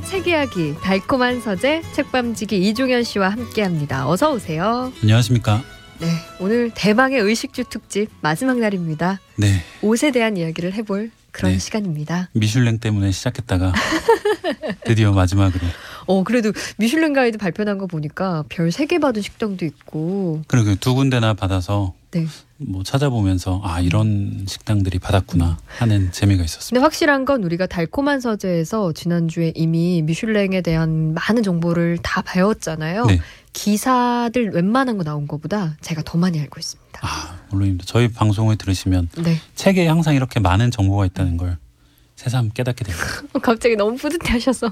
두 권의 책 이야기 달콤한 서재 책밤지기 이종현 씨와 함께합니다. 어서 오세요. 안녕하십니까. 네, 오늘 대망의 의식주 특집 마지막 날입니다. 네. 옷에 대한 이야기를 해볼 그런 네. 시간입니다. 미슐랭 때문에 시작했다가 드디어 마지막으로. 어, 그래도 미슐랭 가이드 발표난 거 보니까 별 세 개 받은 식당도 있고. 그리고 두 군데나 받아서 네. 뭐 찾아보면서 아 이런 식당들이 받았구나 하는 재미가 있었습니다. 근데 확실한 건 우리가 달콤한 서재에서 지난주에 이미 미슐랭에 대한 많은 정보를 다 배웠잖아요. 네. 기사들 웬만한 거 나온 거보다 제가 더 많이 알고 있습니다. 아 물론입니다. 저희 방송을 들으시면 네. 책에 항상 이렇게 많은 정보가 있다는 걸 새삼 깨닫게 됩니다. 갑자기 너무 뿌듯해 하셔서.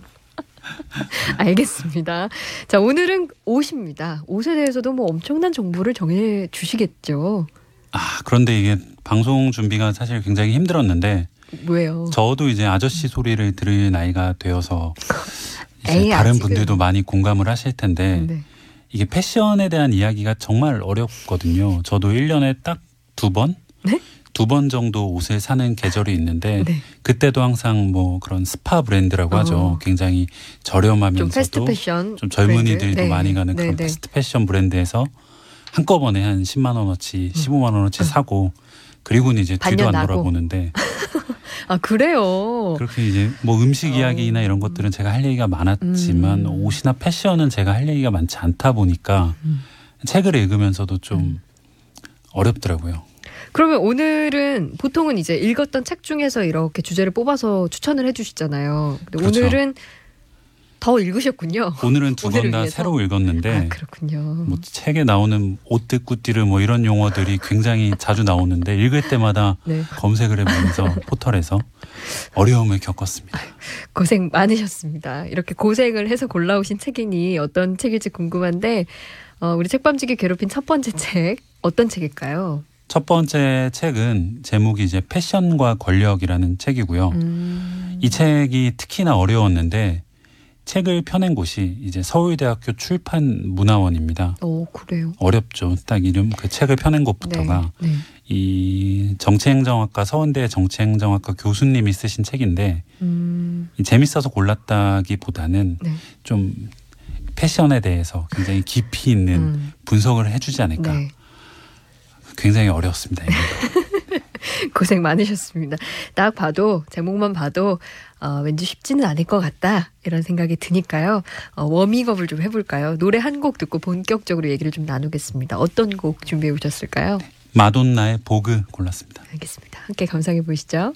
알겠습니다. 자, 오늘은 옷입니다. 옷에 대해서도 뭐 엄청난 정보를 정해 주시겠죠. 아 그런데 이게 방송 준비가 사실 굉장히 힘들었는데 왜요? 저도 이제 아저씨 소리를 들을 나이가 되어서 이제 에이, 다른 아직은. 분들도 많이 공감을 하실 텐데 네. 이게 패션에 대한 이야기가 정말 어렵거든요. 저도 1년에 딱 두 번? 네? 두번 정도 옷을 사는 계절이 있는데 네. 그때도 항상 뭐 그런 스파 브랜드라고 어. 하죠. 굉장히 좀 저렴하면서도 패션. 좀 젊은이들도. 네. 많이 가는 그런 네, 네. 패스트 패션 브랜드에서 한꺼번에 한 10만 원어치, 15만 원어치 사고 그리고는 이제 뒤도 음. 안 나고. 돌아보는데 아, 그래요. 그렇게 이제 뭐 음식 어. 이야기나 이런 것들은 제가 할 얘기가 많았지만 음. 옷이나 패션은 제가 할 얘기가 많지 않다 보니까 음. 책을 읽으면서도 좀 어렵더라고요. 그러면 오늘은 보통은 이제 읽었던 책 중에서 이렇게 주제를 뽑아서 추천을 해 주시잖아요. 근데 그렇죠. 오늘은 더 읽으셨군요. 오늘은 두 번 다? 새로 읽었는데 아, 그렇군요. 뭐 책에 나오는 옷뜨꾸띠르 뭐 이런 용어들이 굉장히 자주 나오는데 읽을 때마다 네. 검색을 해보면서 포털에서 어려움을 겪었습니다. 고생 많으셨습니다. 이렇게 고생을 해서 골라오신 책이니 어떤 책일지 궁금한데 어, 우리 책밤지기 괴롭힌 첫 번째 책 어떤 책일까요? 첫 번째 책은 제목이 이제 패션과 권력이라는 책이고요. 음, 이 책이 특히나 어려웠는데 책을 펴낸 곳이 이제 서울대학교 출판문화원입니다. 어 그래요. 어렵죠. 딱 이름 그 책을 펴낸 곳부터가 네, 네. 이 정치행정학과 서원대 정치행정학과 교수님이 쓰신 책인데 음, 이 재밌어서 골랐다기보다는 네. 좀 패션에 대해서 굉장히 깊이 있는 음, 분석을 해주지 않을까. 네. 굉장히 어려웠습니다. 고생 많으셨습니다. 딱 봐도 제목만 봐도 어, 왠지 쉽지는 않을 것 같다 이런 생각이 드니까요. 어, 워밍업을 좀 해볼까요? 노래 한 곡 듣고 본격적으로 얘기를 좀 나누겠습니다. 어떤 곡 준비해 오셨을까요? 마돈나의 보그 골랐습니다. 알겠습니다. 함께 감상해 보시죠.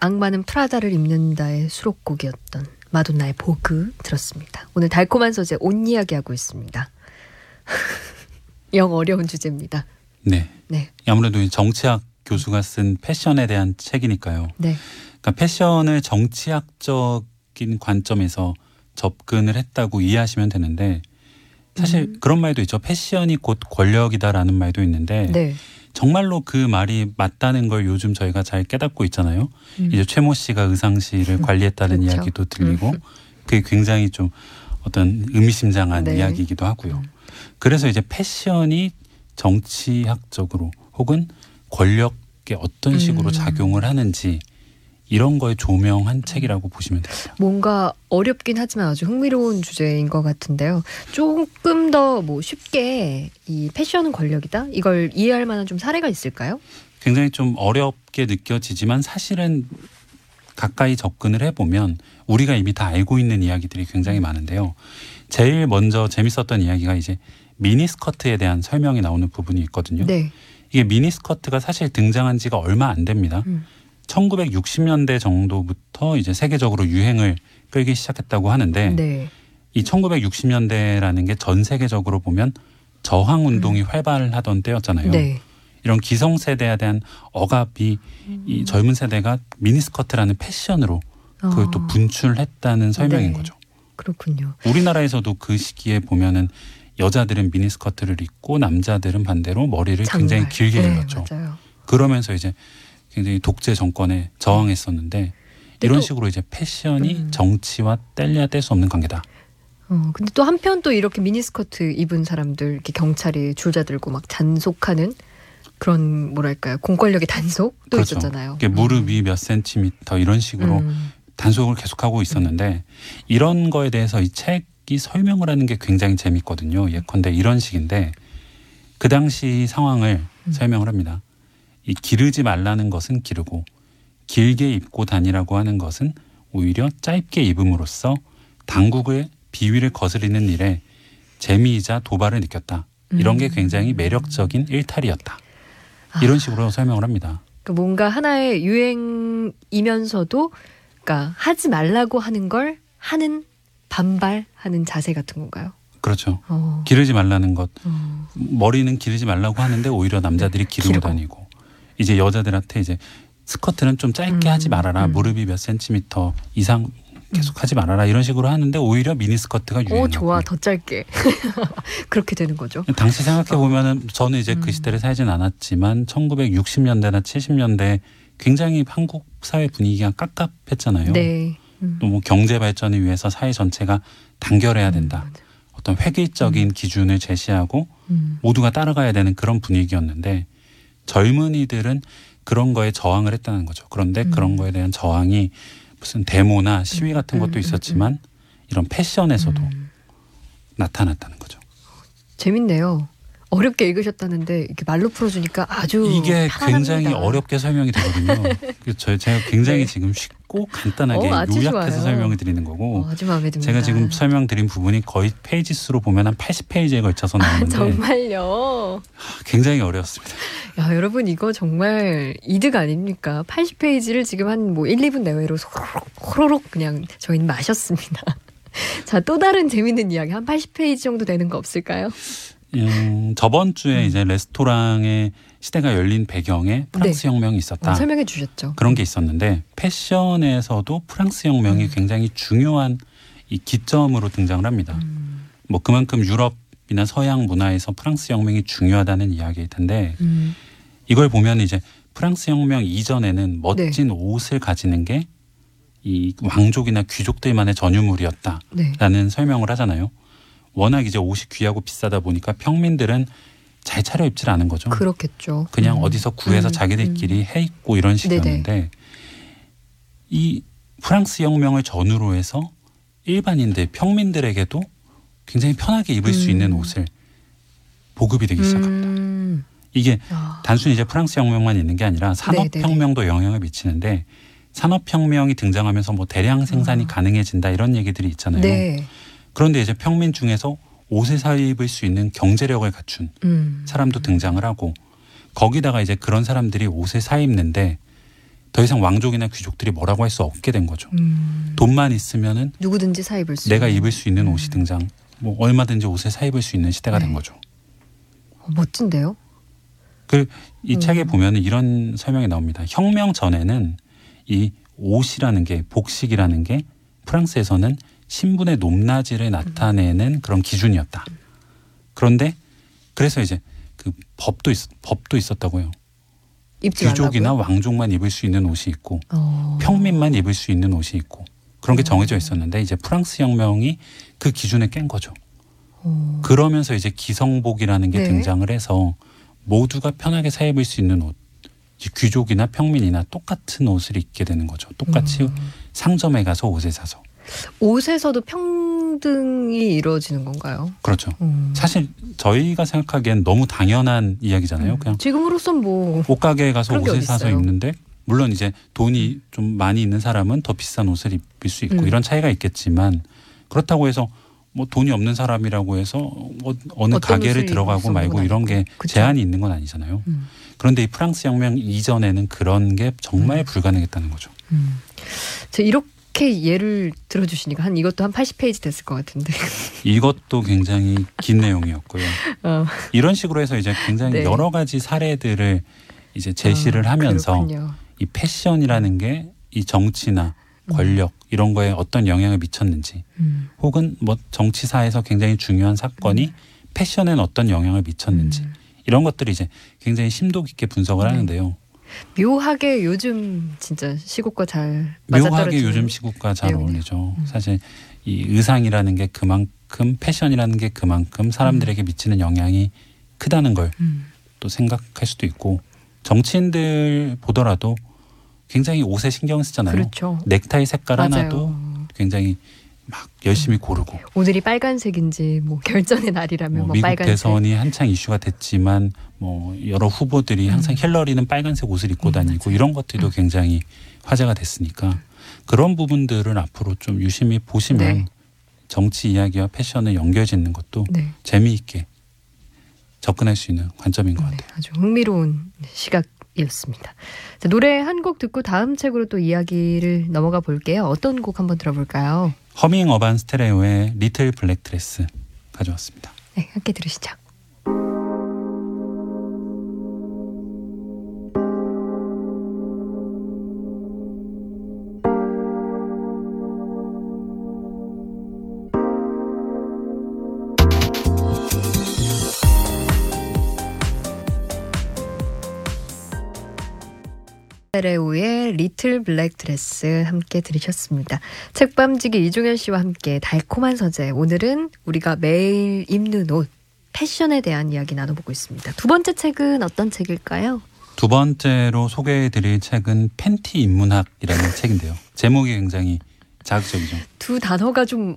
악마는 프라다를 입는다의 수록곡이었던 마돈나의 보그 들었습니다. 오늘 달콤한 소재 옷 이야기하고 있습니다. 영 어려운 주제입니다. 네. 네, 아무래도 이 정치학 교수가 쓴 패션에 대한 책이니까요. 네, 그러니까 패션을 정치학적인 관점에서 접근을 했다고 이해하시면 되는데 사실 음. 그런 말도 있죠. 패션이 곧 권력이다라는 말도 있는데 네. 정말로 그 말이 맞다는 걸 요즘 저희가 잘 깨닫고 있잖아요. 음. 이제 최모 씨가 의상실을 관리했다는 그렇죠. 이야기도 들리고 그게 굉장히 좀 어떤 의미심장한 네. 이야기이기도 하고요. 그래서 이제 패션이 정치학적으로 혹은 권력에 어떤 식으로 음. 작용을 하는지 이런 거에 조명한 책이라고 보시면 됩니다. 뭔가 어렵긴 하지만 아주 흥미로운 주제인 것 같은데요. 조금 더 뭐 쉽게 이 패션은 권력이다 이걸 이해할 만한 좀 사례가 있을까요? 굉장히 좀 어렵게 느껴지지만 사실은 가까이 접근을 해보면 우리가 이미 다 알고 있는 이야기들이 굉장히 많은데요. 제일 먼저 재밌었던 이야기가 이제 미니스커트에 대한 설명이 나오는 부분이 있거든요. 네. 이게 미니스커트가 사실 등장한 지가 얼마 안 됩니다. 음. 1960년대 정도부터 이제 세계적으로 유행을 끌기 시작했다고 하는데 네. 이 1960년대라는 게 전 세계적으로 보면 저항 운동이 활발하던 때였잖아요. 음. 네. 이런 기성 세대에 대한 억압이 이 젊은 세대가 미니스커트라는 패션으로 그걸 또 아, 분출했다는 설명인 네. 거죠. 그렇군요. 우리나라에서도 그 시기에 보면은 여자들은 미니스커트를 입고 남자들은 반대로 머리를 굉장히 장발. 길게 네, 길렀죠. 맞아요. 그러면서 이제 굉장히 독재 정권에 저항했었는데 이런 또- 식으로 이제 패션이 음. 정치와 뗄래야 뗄 수 없는 관계다. 어, 근데 또 한편 또 이렇게 미니스커트 입은 사람들 이렇게 경찰이 줄자 들고 막 단속하는 그런 뭐랄까요 공권력의 단속도 그렇죠. 있었잖아요. 이게 무릎이 몇 센티미터 이런 식으로 음. 단속을 계속하고 있었는데 이런 거에 대해서 이 책이 설명을 하는 게 굉장히 재밌거든요. 예컨대 이런 식인데 그 당시 상황을 음. 설명을 합니다. 이 기르지 말라는 것은 기르고 길게 입고 다니라고 하는 것은 오히려 짧게 입음으로써 당국의 비위를 거스리는 일에 재미이자 도발을 느꼈다. 이런 게 음. 굉장히 매력적인 일탈이었다. 이런 식으로 설명을 합니다. 그 뭔가 하나의 유행이면서도 그러니까 하지 말라고 하는 걸 하는 반발하는 자세 같은 건가요? 그렇죠. 어. 기르지 말라는 것. 어. 머리는 기르지 말라고 하는데 오히려 남자들이 기르고 기르고. 다니고 이제 여자들한테 이제 스커트는 좀 짧게 음, 하지 말아라 음. 무릎이 몇 센티미터 이상 계속 하지 말아라 이런 식으로 하는데 오히려 미니 스커트가 유행하고 오 좋아 더 짧게 그렇게 되는 거죠. 당시 생각해 보면은 저는 이제 음. 그 시대를 살진 않았지만 1960년대나 70년대 굉장히 한국 사회 분위기가 깝깝했잖아요. 네. 음. 또뭐 경제 발전을 위해서 사회 전체가 단결해야 된다. 음, 어떤 획일적인 기준을 제시하고 음. 모두가 따라가야 되는 그런 분위기였는데 젊은이들은 그런 거에 저항을 했다는 거죠. 그런데 음. 그런 거에 대한 저항이 무슨 데모나 시위 같은 음, 것도 음, 있었지만 이런 패션에서도 음. 나타났다는 거죠. 재밌네요. 어렵게 읽으셨다는데 이렇게 말로 풀어주니까 아주 이게 편안합니다. 굉장히 어렵게 설명이 되거든요. 저- 제가 굉장히 네. 지금 쉽고 간단하게 어, 아주 요약해서 좋아요. 설명을 드리는 거고 어, 아주 마음에 듭니다. 제가 지금 설명드린 부분이 거의 페이지 수로 보면 한 80페이지에 걸쳐서 아, 나오는데 정말요. 굉장히 어려웠습니다. 야, 여러분 이거 정말 이득 아닙니까? 80페이지를 지금 한 뭐 1, 2분 내외로 호로록 그냥 저희는 마셨습니다. 자, 또 다른 재밌는 이야기 한 80페이지 정도 되는 거 없을까요? 음, 저번 주에 음. 이제 레스토랑의 시대가 열린 배경에 프랑스 혁명이 있었다. 어, 설명해 주셨죠. 그런 게 있었는데 패션에서도 프랑스 혁명이 음. 굉장히 중요한 이 기점으로 등장을 합니다. 음, 뭐 그만큼 유럽이나 서양 문화에서 프랑스 혁명이 중요하다는 이야기일 텐데 음, 이걸 보면 이제 프랑스 혁명 이전에는 멋진 네. 옷을 가지는 게 이 왕족이나 귀족들만의 전유물이었다라는 네. 설명을 하잖아요. 워낙 이제 옷이 귀하고 비싸다 보니까 평민들은 잘 차려입질 않은 거죠. 그렇겠죠. 그냥 음. 어디서 구해서 음, 자기들끼리 해 입고 이런 식이었는데 이 프랑스 혁명을 전후로 해서 일반인들 평민들에게도 굉장히 편하게 입을 수 음. 있는 옷을 보급이 되기 시작합니다. 음, 이게 아, 단순히 이제 프랑스 혁명만 있는 게 아니라 산업 네네네. 혁명도 영향을 미치는데 산업 혁명이 등장하면서 뭐 대량 생산이 아. 가능해진다 이런 얘기들이 있잖아요. 네. 그런데 이제 평민 중에서 옷을 사 입을 수 있는 경제력을 갖춘 음, 사람도 등장을 하고 거기다가 이제 그런 사람들이 옷을 사 입는데 더 이상 왕족이나 귀족들이 뭐라고 할 수 없게 된 거죠. 음, 돈만 있으면은 누구든지 사 입을 수 내가 있는. 입을 수 있는 음. 옷이 등장. 뭐 얼마든지 옷을 사 입을 수 있는 시대가 네. 된 거죠. 어, 멋진데요. 그이 음. 책에 보면은 이런 설명이 나옵니다. 혁명 전에는 이 옷이라는 게 복식이라는 게 프랑스에서는 신분의 높낮이를 나타내는 그런 기준이었다. 그런데 그래서 이제 그 법도 있, 법도 있었다고요. 귀족이나 말라고요? 왕족만 입을 수 있는 옷이 있고 어. 평민만 입을 수 있는 옷이 있고 그런 게 어. 정해져 있었는데 이제 프랑스 혁명이 그 기준을 깬 거죠. 어. 그러면서 이제 기성복이라는 게 네. 등장을 해서 모두가 편하게 사 입을 수 있는 옷. 귀족이나 평민이나 똑같은 옷을 입게 되는 거죠. 똑같이 음. 상점에 가서 옷을 사서. 옷에서도 평등이 이루어지는 건가요? 그렇죠. 음. 사실 저희가 생각하기엔 너무 당연한 이야기잖아요. 음. 그냥 지금으로선 뭐 옷가게에 가서 옷을 사서. 입는데 물론 이제 돈이 좀 많이 있는 사람은 더 비싼 옷을 입을 수 있고 음. 이런 차이가 있겠지만 그렇다고 해서 뭐 돈이 없는 사람이라고 해서 뭐 어느 가게를 들어가고 말고 이런 건 게. 그쵸. 제한이 있는 건 아니잖아요. 음. 그런데 이 프랑스 혁명 이전에는 그런 게 정말 음. 불가능했다는 거죠. 음. 저 이렇게 예를 들어주시니까 한 이것도 한 80페이지 됐을 것 같은데. 이것도 굉장히 긴 내용이었고요. 어. 이런 식으로 해서 이제 굉장히 네. 여러 가지 사례들을 이제 제시를 아, 하면서 그렇군요. 이 패션이라는 게 이 정치나 권력 이런 거에 어떤 영향을 미쳤는지 음. 혹은 뭐 정치사에서 굉장히 중요한 사건이 패션엔 어떤 영향을 미쳤는지 음. 이런 것들이 이제 굉장히 심도 깊게 분석을 네. 하는데요. 묘하게 요즘 진짜 시국과 잘 묘하게 맞아떨어지는 요즘 시국과 잘 내용이네요. 어울리죠. 음. 사실 이 의상이라는 게 그만큼 패션이라는 게 그만큼 사람들에게 미치는 영향이 크다는 걸또 음. 생각할 수도 있고 정치인들 보더라도 굉장히 옷에 신경 쓰잖아요. 그렇죠. 넥타이 색깔 맞아요. 하나도 굉장히 막 열심히 고르고 오늘이 빨간색인지 뭐 결전의 날이라면 뭐 뭐, 미국 빨간색. 대선이 한창 이슈가 됐지만 뭐 여러 후보들이 항상 힐러리는 빨간색 옷을 입고 음, 다니고 이런 것들도 굉장히 화제가 됐으니까 그런 부분들을 앞으로 좀 유심히 보시면 네. 정치 이야기와 패션을 연결짓는 것도 네. 재미있게 접근할 수 있는 관점인 것 네, 같아요. 아주 흥미로운 시각 이었습니다. 자, 노래 한 곡 듣고 다음 책으로 또 이야기를 넘어가 볼게요. 어떤 곡 한번 들어볼까요? 허밍 어반 스테레오의 리틀 블랙 드레스 가져왔습니다. 네, 함께 들으시죠. 레오의 Little Black Dress 함께 들으셨습니다. 책밤지기 이종현 씨와 함께 달콤한 서재. 오늘은 우리가 매일 입는 옷, 패션에 대한 이야기 나눠보고 있습니다. 두 번째 책은 어떤 책일까요? 두 번째로 소개해드릴 책은 팬티 인문학이라는 책인데요. 제목이 굉장히 자극적이죠. 두 단어가 좀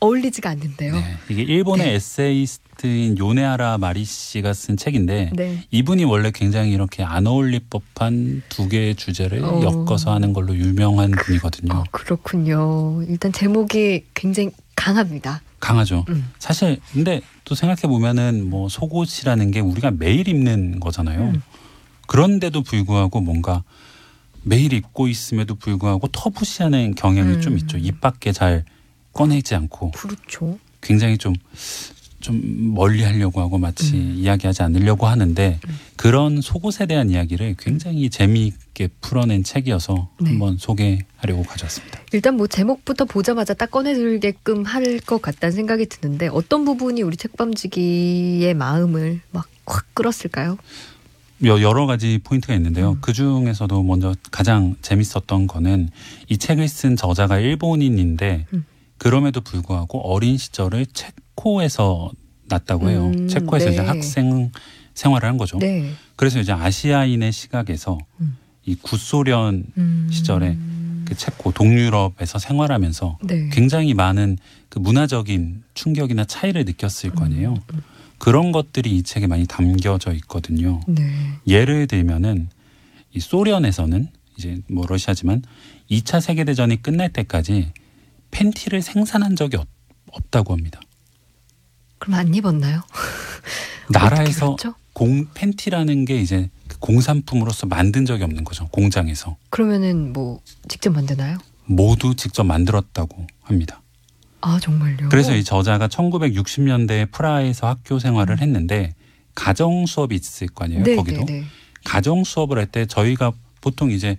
어울리지가 않는데요. 네, 이게 일본의 네. 에세이스트인 요네하라 마리 씨가 쓴 책인데 네. 이분이 원래 굉장히 이렇게 안 어울릴 법한 두 개의 주제를 어. 엮어서 하는 걸로 유명한 분이거든요. 어, 그렇군요. 일단 제목이 굉장히 강합니다. 강하죠. 음. 사실 근데 또 생각해 보면은 뭐 속옷이라는 게 우리가 매일 입는 거잖아요. 음. 그런데도 불구하고 뭔가 매일 입고 있음에도 불구하고 터부시하는 경향이 음. 좀 있죠. 입 밖에 잘 꺼내지 않고 그렇죠. 굉장히 좀, 좀 멀리 하려고 하고 마치 음. 이야기하지 않으려고 하는데 그런 속옷에 대한 이야기를 굉장히 재미있게 풀어낸 책이어서 네. 한번 소개하려고 가져왔습니다. 일단 뭐 제목부터 보자마자 딱 꺼내들게끔 할 것 같다는 생각이 드는데 어떤 부분이 우리 책밤지기의 마음을 막 확 끌었을까요? 여- 여러 가지 포인트가 있는데요. 음. 그 중에서도 먼저 가장 재밌었던 거는 이 책을 쓴 저자가 일본인인데 음. 그럼에도 불구하고 어린 시절을 체코에서 났다고 해요. 음, 체코에서 네. 이제 학생 생활을 한 거죠. 네. 그래서 이제 아시아인의 시각에서 음. 이 구소련 음. 시절에 그 체코 동유럽에서 생활하면서 네. 굉장히 많은 그 문화적인 충격이나 차이를 느꼈을 거 아니에요. 음. 그런 것들이 이 책에 많이 담겨져 있거든요. 네. 예를 들면은 이 소련에서는 이제 뭐 러시아지만 2차 세계 대전이 끝날 때까지 팬티를 생산한 적이 없, 없다고 합니다. 그럼 안 입었나요? 나라에서? 공 팬티라는 게 이제 그 공산품으로서 만든 적이 없는 거죠. 공장에서 그러면은 뭐 직접 만드나요? 모두 직접 만들었다고 합니다. 아 정말요? 그래서 이 저자가 1960년대에 프라하에서 학교 생활을 했는데 가정 수업이 있을 거 아니에요. 네, 거기도 네, 네. 가정 수업을 할 때 저희가 보통 이제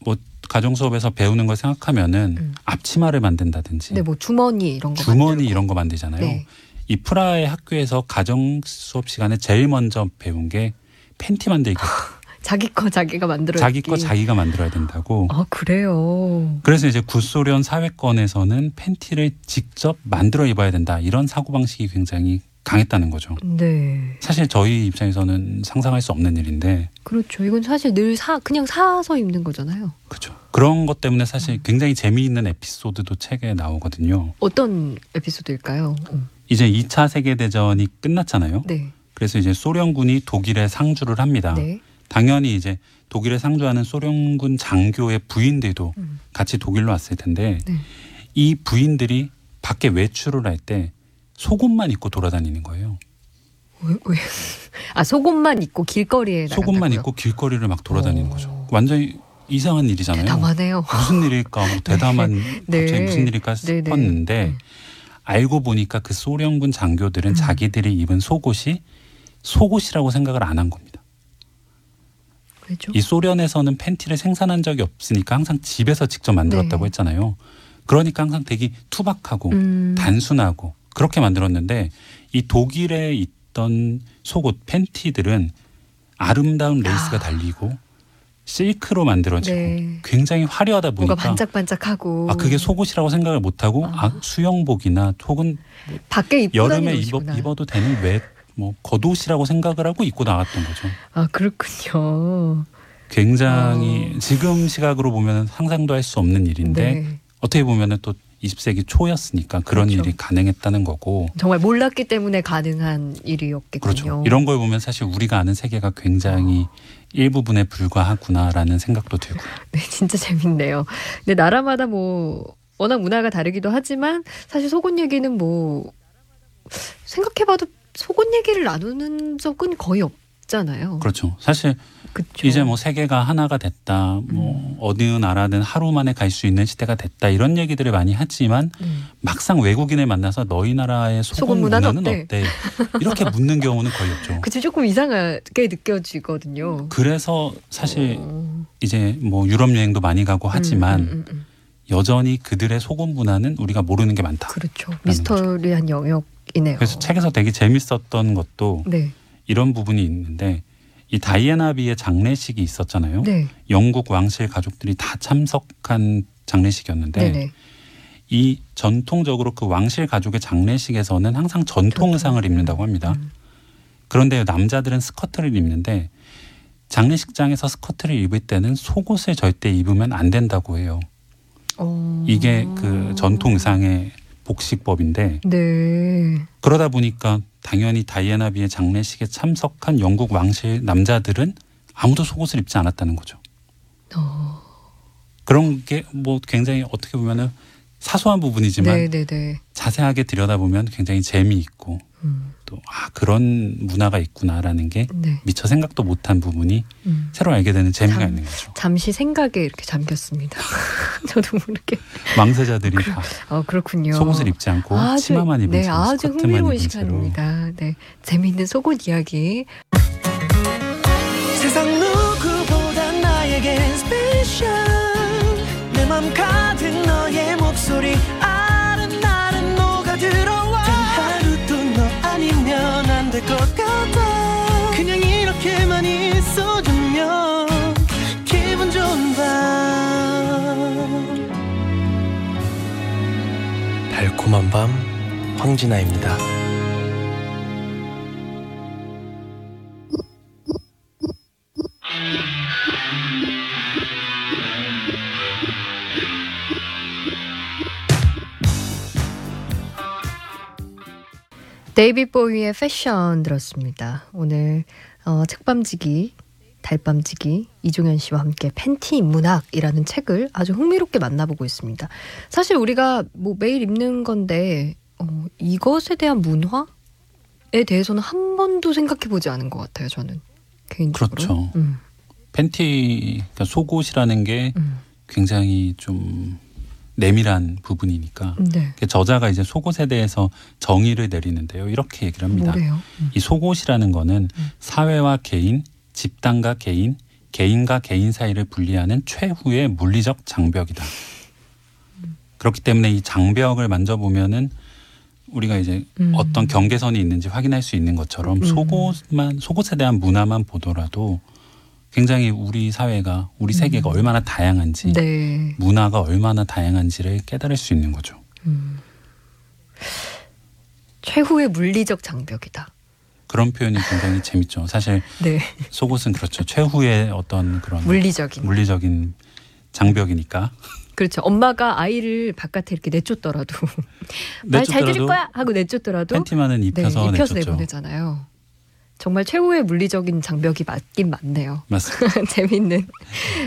뭐 가정 수업에서 배우는 걸 생각하면은 음. 앞치마를 만든다든지 네, 뭐 주머니 이런 거 주머니 만들고. 이런 거 만들잖아요. 네. 이 프라하의 학교에서 가정 수업 시간에 제일 먼저 배운 게 팬티 만들기. 자기 거 자기가 만들어 자기. 거 자기가 만들어야 된다고. 아 그래요. 그래서 이제 구소련 사회권에서는 팬티를 직접 만들어 입어야 된다. 이런 사고 방식이 굉장히 강했다는 거죠. 네. 사실 저희 입장에서는 상상할 수 없는 일인데 그렇죠. 이건 사실 늘 사 그냥 사서 입는 거잖아요. 그렇죠. 그런 것 때문에 음. 사실 굉장히 재미있는 에피소드도 책에 나오거든요. 어떤 에피소드일까요? 어. 이제 2차 세계 대전이 끝났잖아요. 네. 그래서 이제 소련군이 독일에 상주를 합니다. 네. 당연히 이제 독일에 상주하는 소련군 장교의 부인들도 음. 같이 독일로 왔을 텐데 네. 이 부인들이 밖에 외출을 할 때 속옷만 입고 돌아다니는 거예요. 왜, 왜? 아 속옷만 입고 길거리에 속옷만 나간다고요? 입고 길거리를 막 돌아다니는 오. 거죠. 완전히 이상한 일이잖아요. 대담하네요. 무슨 일일까? 뭐 대담한 네. 갑자기 무슨 일일까 네, 네. 싶었는데 네. 알고 보니까 그 소련군 장교들은 음. 자기들이 입은 속옷이 속옷이라고 생각을 안 한 겁니다. 그렇죠. 이 소련에서는 팬티를 생산한 적이 없으니까 항상 집에서 직접 만들었다고 네. 했잖아요. 그러니까 항상 되게 투박하고 음. 단순하고 그렇게 만들었는데 이 독일에 있던 속옷 팬티들은 아름다운 레이스가 아. 달리고 실크로 만들어지고 네. 굉장히 화려하다 뭔가 보니까 반짝반짝하고 아 그게 속옷이라고 생각을 못 하고 아. 아, 수영복이나 혹은 밖에 입고 여름에 입어. 입어도 되는 외 뭐 겉옷이라고 생각을 하고 입고 나왔던 거죠. 아 그렇군요. 굉장히 어. 지금 시각으로 보면 상상도 할 수 없는 일인데 네. 어떻게 보면은 또 20세기 초였으니까 그런 그렇죠. 일이 가능했다는 거고 정말 몰랐기 때문에 가능한 일이었겠군요. 그렇죠. 이런 걸 보면 사실 우리가 아는 세계가 굉장히 일부분에 불과하구나라는 생각도 들고 네, 진짜 재밌네요. 근데 나라마다 뭐 워낙 문화가 다르기도 하지만 사실 속옷 얘기는 뭐 생각해봐도 속옷 얘기를 나누는 적은 거의 없잖아요. 그렇죠. 사실 그렇죠. 이제 뭐 세계가 하나가 됐다, 뭐 어느 나라든 하루 만에 갈 수 있는 시대가 됐다 이런 얘기들을 많이 하지만 음. 막상 외국인을 만나서 너희 나라의 속옷 문화는 문화는 어때? 어때? 이렇게 묻는 경우는 거의 없죠. 그치 조금 이상하게 느껴지거든요. 그래서 사실 어. 이제 뭐 유럽 여행도 많이 가고 하지만 음, 음, 음, 음. 여전히 그들의 속옷 문화는 우리가 모르는 게 많다. 그렇죠. 미스터리한 영역이네요. 그래서 책에서 되게 재밌었던 것도 네, 이런 부분이 있는데 이 다이애나 비의 장례식이 있었잖아요. 네, 영국 왕실 가족들이 다 참석한 장례식이었는데 네, 네. 이 전통적으로 그 왕실 가족의 장례식에서는 항상 전통 의상을 입는다고 합니다. 음. 그런데 남자들은 스커트를 입는데 장례식장에서 스커트를 입을 때는 속옷을 절대 입으면 안 된다고 해요. 어. 이게 그 전통 의상의 복식법인데 네, 그러다 보니까 당연히 다이애나 비의 장례식에 참석한 영국 왕실 남자들은 아무도 속옷을 입지 않았다는 거죠. 어. 그런 게 뭐 굉장히 어떻게 보면은 사소한 부분이지만 네, 네, 네. 자세하게 들여다보면 굉장히 재미있고 음, 또 아, 그런 문화가 있구나라는 게 네. 미처 생각도 못한 부분이 음. 새로 알게 되는 재미가 참. 있는 거죠. 잠시 생각에 이렇게 잠겼습니다. 저도 모르게. 왕세자들이 다 어, 그렇군요. 속옷을 입지 않고 치마만 입은 네, 채로 아주 흥미로운 시간입니다. 네, 재미있는 속옷 이야기. 세상 누구보다 나에겐 special 내맘 가득 너의 목소리. 아른아른 녹아 들어와. 단 하루도 너 아니면 안 될 것 같아. 그냥 이렇게만 있어주면 기분 좋은 밤. 달콤한 밤 황진아입니다 데이비 보이의 패션 들었습니다. 오늘 어, 책밤지기, 달밤지기 이종현 씨와 함께 팬티 인문학이라는 책을 아주 흥미롭게 만나보고 있습니다. 사실 우리가 뭐 매일 입는 건데 어, 이것에 대한 문화에 대해서는 한 번도 생각해 보지 않은 것 같아요. 저는 개인적으로. 그렇죠. 음, 팬티 그러니까 속옷이라는 게 음. 굉장히 좀 내밀한 부분이니까 네. 그 저자가 이제 속옷에 대해서 정의를 내리는데요. 이렇게 얘기를 합니다. 음. 이 속옷이라는 거는 음. 사회와 개인, 집단과 개인, 개인과 개인 사이를 분리하는 최후의 물리적 장벽이다. 그렇기 때문에 이 장벽을 만져보면은 우리가 이제 음. 어떤 경계선이 있는지 확인할 수 있는 것처럼 음. 속옷만 속옷에 대한 문화만 보더라도 굉장히 우리 사회가 우리 세계가 음. 얼마나 다양한지 네. 문화가 얼마나 다양한지를 깨달을 수 있는 거죠. 음. 최후의 물리적 장벽이다. 그런 표현이 굉장히 재밌죠. 사실 네. 속옷은 그렇죠. 최후의 어떤 그런 물리적인. 물리적인 장벽이니까 그렇죠. 엄마가 아이를 바깥에 이렇게 내쫓더라도 말 잘 들을 거야 하고 내쫓더라도 팬티만은 네, 입혀서 입혀서 내쫓죠. 내보내잖아요. 정말 최후의 물리적인 장벽이 맞긴 맞네요. 맞습니다. 재밌는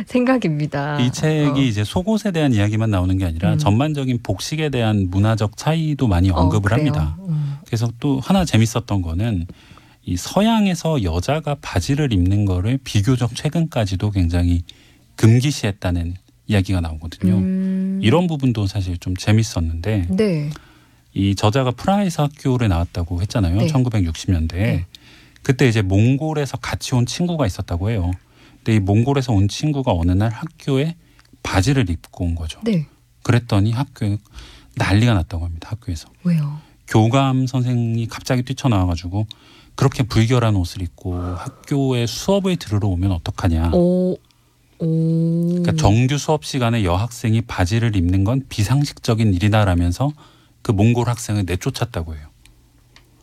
생각입니다. 이 책이 어. 이제 속옷에 대한 이야기만 나오는 게 아니라 음. 전반적인 복식에 대한 문화적 차이도 많이 어, 언급을 그래요. 합니다. 음. 그래서 또 하나 재밌었던 거는 이 서양에서 여자가 바지를 입는 거를 비교적 최근까지도 굉장히 금기시했다는 이야기가 나오거든요. 음. 이런 부분도 사실 좀 재밌었는데 네. 이 저자가 프라하에서 학교를 나왔다고 했잖아요. 네. 1960년대에. 네. 그때 이제 몽골에서 같이 온 친구가 있었다고 해요. 근데 이 몽골에서 온 친구가 어느 날 학교에 바지를 입고 온 거죠. 네. 그랬더니 학교에 난리가 났다고 합니다. 학교에서. 왜요? 교감 선생이 갑자기 뛰쳐나와가지고 그렇게 불결한 옷을 입고 학교에 수업을 들으러 오면 어떡하냐. 오. 오. 그러니까 정규 수업 시간에 여학생이 바지를 입는 건 비상식적인 일이다라면서 그 몽골 학생을 내쫓았다고 해요.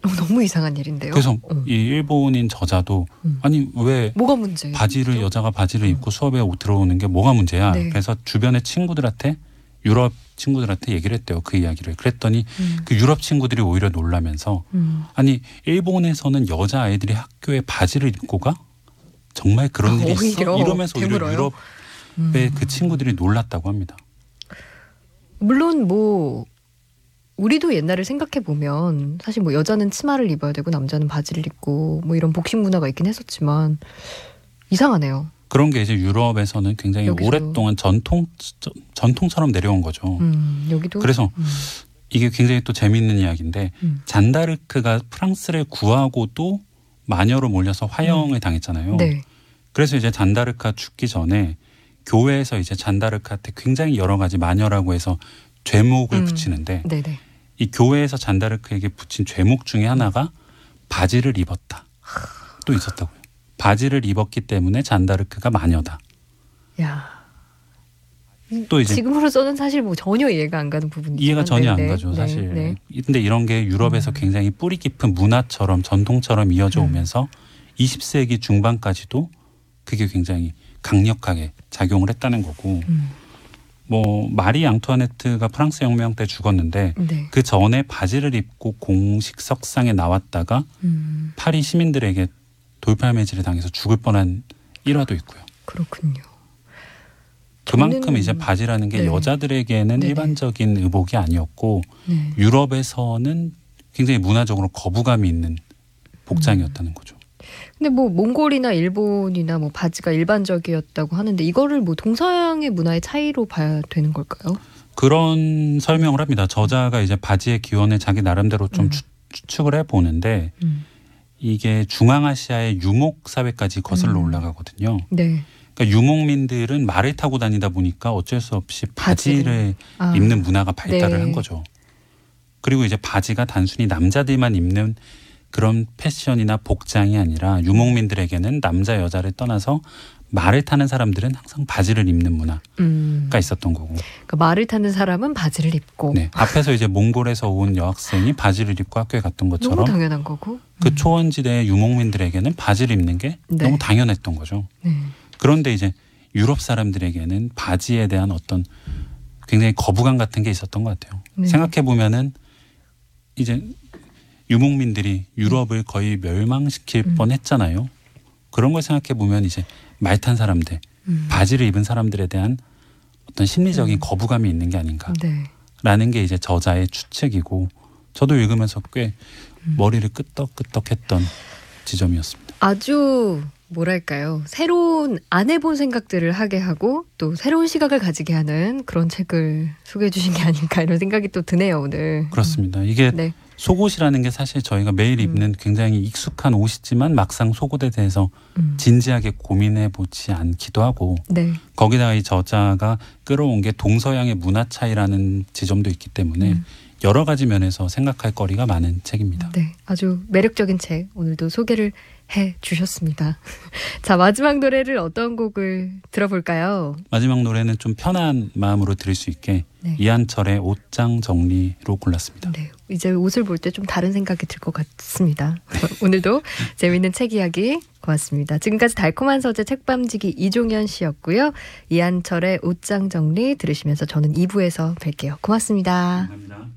어, 너무 이상한 일인데요. 그래서 어. 이 일본인 저자도 음. 아니 왜 뭐가 문제예요? 바지를 여자가 바지를 입고 수업에 들어오는 게 뭐가 문제야? 네. 그래서 주변의 친구들한테 유럽 친구들한테 얘기를 했대요. 그 이야기를. 그랬더니 음. 그 유럽 친구들이 오히려 놀라면서 음. 아니 일본에서는 여자 아이들이 학교에 바지를 입고 가? 정말 그런 아, 일이 있어? 이러면서 오히려 되물어요? 유럽의 음. 그 친구들이 놀랐다고 합니다. 물론 뭐 우리도 옛날을 생각해 보면 사실 뭐 여자는 치마를 입어야 되고 남자는 바지를 입고 뭐 이런 복식 문화가 있긴 했었지만 이상하네요. 그런 게 이제 유럽에서는 굉장히 여기서. 오랫동안 전통 전통처럼 내려온 거죠. 음, 여기도 그래서 음, 이게 굉장히 또 재미있는 이야기인데 음. 잔다르크가 프랑스를 구하고도 마녀로 몰려서 화형을 당했잖아요. 네. 그래서 이제 잔다르크가 죽기 전에 교회에서 이제 잔다르크한테 굉장히 여러 가지 마녀라고 해서 죄목을 음. 붙이는데 네, 네. 이 교회에서 잔다르크에게 붙인 죄목 중에 하나가 바지를 입었다. 또 있었다고요. 바지를 입었기 때문에 잔다르크가 마녀다. 야. 또 이제 지금으로서는 사실 뭐 전혀 이해가 안 가는 부분이 이해가 전혀 안 네, 가죠, 네, 사실. 네. 근데 이런 게 유럽에서 음. 굉장히 뿌리 깊은 문화처럼 전통처럼 이어져 음. 오면서 20세기 중반까지도 그게 굉장히 강력하게 작용을 했다는 거고 음, 뭐 마리 앙투아네트가 프랑스 혁명 때 죽었는데 네. 그 전에 바지를 입고 공식 석상에 나왔다가 음, 파리 시민들에게 돌팔매질을 당해서 죽을 뻔한 일화도 있고요. 그렇군요. 그만큼 이제 바지라는 게 네. 여자들에게는 네네. 일반적인 의복이 아니었고 네. 유럽에서는 굉장히 문화적으로 거부감이 있는 복장이었다는 거죠. 근데 뭐 몽골이나 일본이나 뭐 바지가 일반적이었다고 하는데 이거를 뭐 동서양의 문화의 차이로 봐야 되는 걸까요? 그런 설명을 합니다. 저자가 이제 바지의 기원을 자기 나름대로 좀 음. 추, 추측을 해 보는데 음. 이게 중앙아시아의 유목 사회까지 거슬러 음. 올라가거든요. 네. 그러니까 유목민들은 말을 타고 다니다 보니까 어쩔 수 없이 바지를 아, 입는 문화가 발달을 네. 한 거죠. 그리고 이제 바지가 단순히 남자들만 입는 그런 패션이나 복장이 아니라 유목민들에게는 남자 여자를 떠나서 말을 타는 사람들은 항상 바지를 입는 문화가 음. 있었던 거고. 그러니까 말을 타는 사람은 바지를 입고 네. 앞에서 이제 몽골에서 온 여학생이 바지를 입고 학교에 갔던 너무 것처럼 당연한 거고. 그 음. 초원지대의 유목민들에게는 바지를 입는 게 네. 너무 당연했던 거죠. 네. 그런데 이제 유럽 사람들에게는 바지에 대한 어떤 굉장히 거부감 같은 게 있었던 것 같아요. 네. 생각해 보면은 이제 유목민들이 유럽을 거의 멸망시킬 음. 뻔했잖아요. 그런 걸 생각해 보면 이제 말 탄 사람들, 음. 바지를 입은 사람들에 대한 어떤 심리적인 음. 거부감이 있는 게 아닌가라는 네. 게 이제 저자의 추측이고 저도 읽으면서 꽤 음. 머리를 끄덕끄덕했던 지점이었습니다. 아주 뭐랄까요 새로운 안 해본 생각들을 하게 하고 또 새로운 시각을 가지게 하는 그런 책을 소개해 주신 게 아닐까 이런 생각이 또 드네요 오늘. 그렇습니다. 이게 네. 속옷이라는 게 사실 저희가 매일 입는 굉장히 익숙한 옷이지만 막상 속옷에 대해서 음. 진지하게 고민해 보지 않기도 하고 네. 거기다가 이 저자가 끌어온 게 동서양의 문화 차이라는 지점도 있기 때문에 음. 여러 가지 면에서 생각할 거리가 많은 책입니다. 네, 아주 매력적인 책 오늘도 소개를 해 주셨습니다. 자, 마지막 노래를 어떤 곡을 들어볼까요? 마지막 노래는 좀 편한 마음으로 들을 수 있게 네. 이한철의 옷장 정리로 골랐습니다. 네, 이제 옷을 볼 때 좀 다른 생각이 들 것 같습니다. 오늘도 재미있는 책 이야기 고맙습니다. 지금까지 달콤한 서재 책밤지기 이종현 씨였고요. 이한철의 옷장 정리 들으시면서 저는 2부에서 뵐게요. 고맙습니다. 감사합니다.